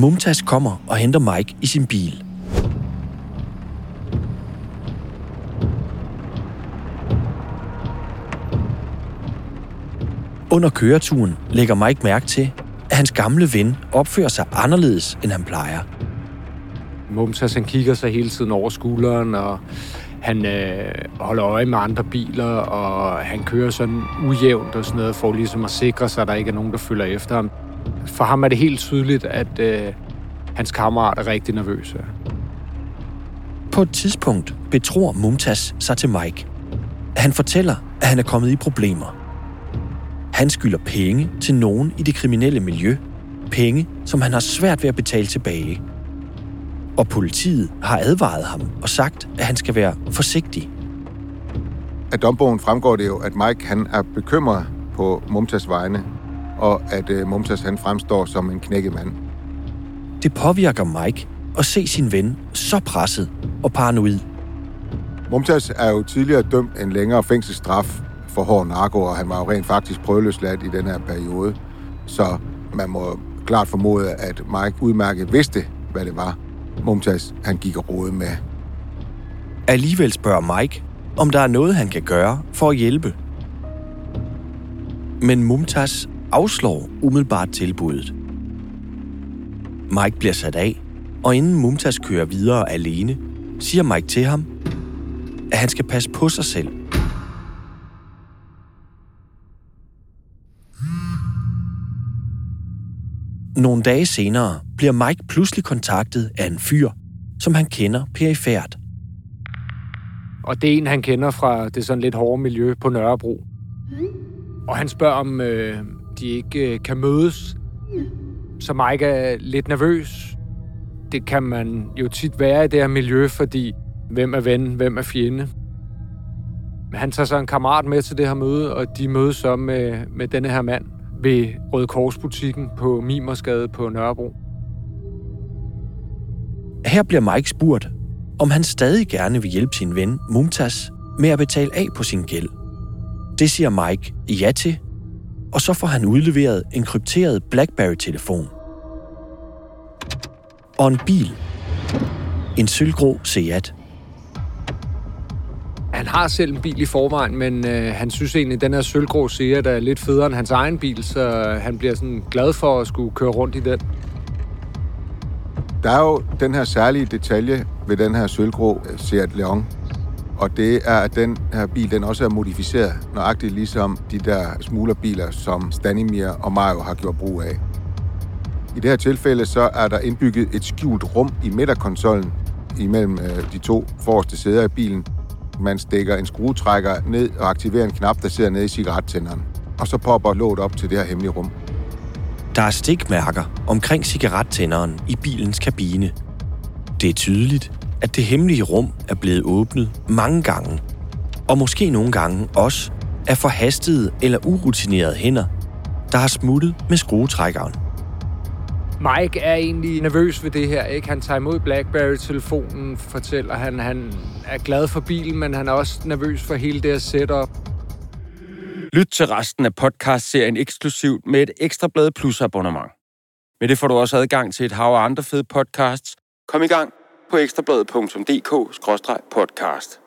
Mumtaz kommer og henter Mike i sin bil. Under køreturen lægger Mike mærke til, at hans gamle ven opfører sig anderledes, end han plejer. Mumtaz han kigger sig hele tiden over skulderen, og han øh, holder øje med andre biler, og han kører sådan ujævnt og sådan noget, for ligesom at sikre sig, at der ikke er nogen, der følger efter ham. For ham er det helt tydeligt, at øh, hans kammerat er rigtig nervøs. På et tidspunkt betror Mumtaz sig til Mike. Han fortæller, at han er kommet i problemer. Han skylder penge til nogen i det kriminelle miljø. Penge, som han har svært ved at betale tilbage. Og politiet har advaret ham og sagt, at han skal være forsigtig. Af dombogen fremgår det jo, at Mike han er bekymret på Mumtas vegne, og at uh, Mumtas han fremstår som en knækket mand. Det påvirker Mike at se sin ven så presset og paranoid. Mumtas er jo tidligere dømt en længere fængselsstraf for hård narko, og han var jo rent faktisk prøveløsladt i den her periode. Så man må klart formode, at Mike udmærket vidste, hvad det var, Mumtaz han gik og rode med. Alligevel spørger Mike, om der er noget, han kan gøre for at hjælpe. Men Mumtaz afslår umiddelbart tilbuddet. Mike bliver sat af, og inden Mumtaz kører videre alene, siger Mike til ham, at han skal passe på sig selv. Nogle dage senere bliver Mike pludselig kontaktet af en fyr, som han kender perifært. Og det er en, han kender fra det sådan lidt hårde miljø på Nørrebro. Og han spørger, om øh, de ikke øh, kan mødes. Så Mike er lidt nervøs. Det kan man jo tit være i det her miljø, fordi hvem er ven, hvem er fjende. Han tager så en kammerat med til det her møde, og de mødes så med, med denne her mand ved Røde Korsbutikken på Mimersgade på Nørrebro. Her bliver Mike spurgt, om han stadig gerne vil hjælpe sin ven Mumtaz med at betale af på sin gæld. Det siger Mike ja til, og så får han udleveret en krypteret BlackBerry-telefon. Og en bil. En sølvgrå Seat. Han har selv en bil i forvejen, men øh, han synes egentlig, at den her sølvgrå Seat er lidt federe end hans egen bil, så han bliver sådan glad for at skulle køre rundt i den. Der er jo den her særlige detalje ved den her sølvgrå øh, Seat Leon, og det er, at den her bil den også er modificeret, nøjagtigt ligesom de der smuglerbiler, som Stanimir og Mario har gjort brug af. I det her tilfælde så er der indbygget et skjult rum i midterkonsollen imellem øh, de to forreste sæder i bilen. Man stikker en skruetrækker ned og aktiverer en knap, der sidder nede i cigarettænderen. Og så popper låget op til det her hemmelige rum. Der er stikmærker omkring cigarettænderen i bilens kabine. Det er tydeligt, at det hemmelige rum er blevet åbnet mange gange. Og måske nogle gange også af forhastede eller urutinerede hænder, der har smuttet med skruetrækkeren. Mike er egentlig nervøs ved det her. Ikke? Han tager imod BlackBerry-telefonen, fortæller han, han er glad for bilen, men han er også nervøs for hele det her setup. Lyt til resten af podcast-serien eksklusivt med et Ekstrablad Plus abonnement. Med det får du også adgang til et hav af andre fede podcasts. Kom i gang på ekstrabladet.dk-podcast.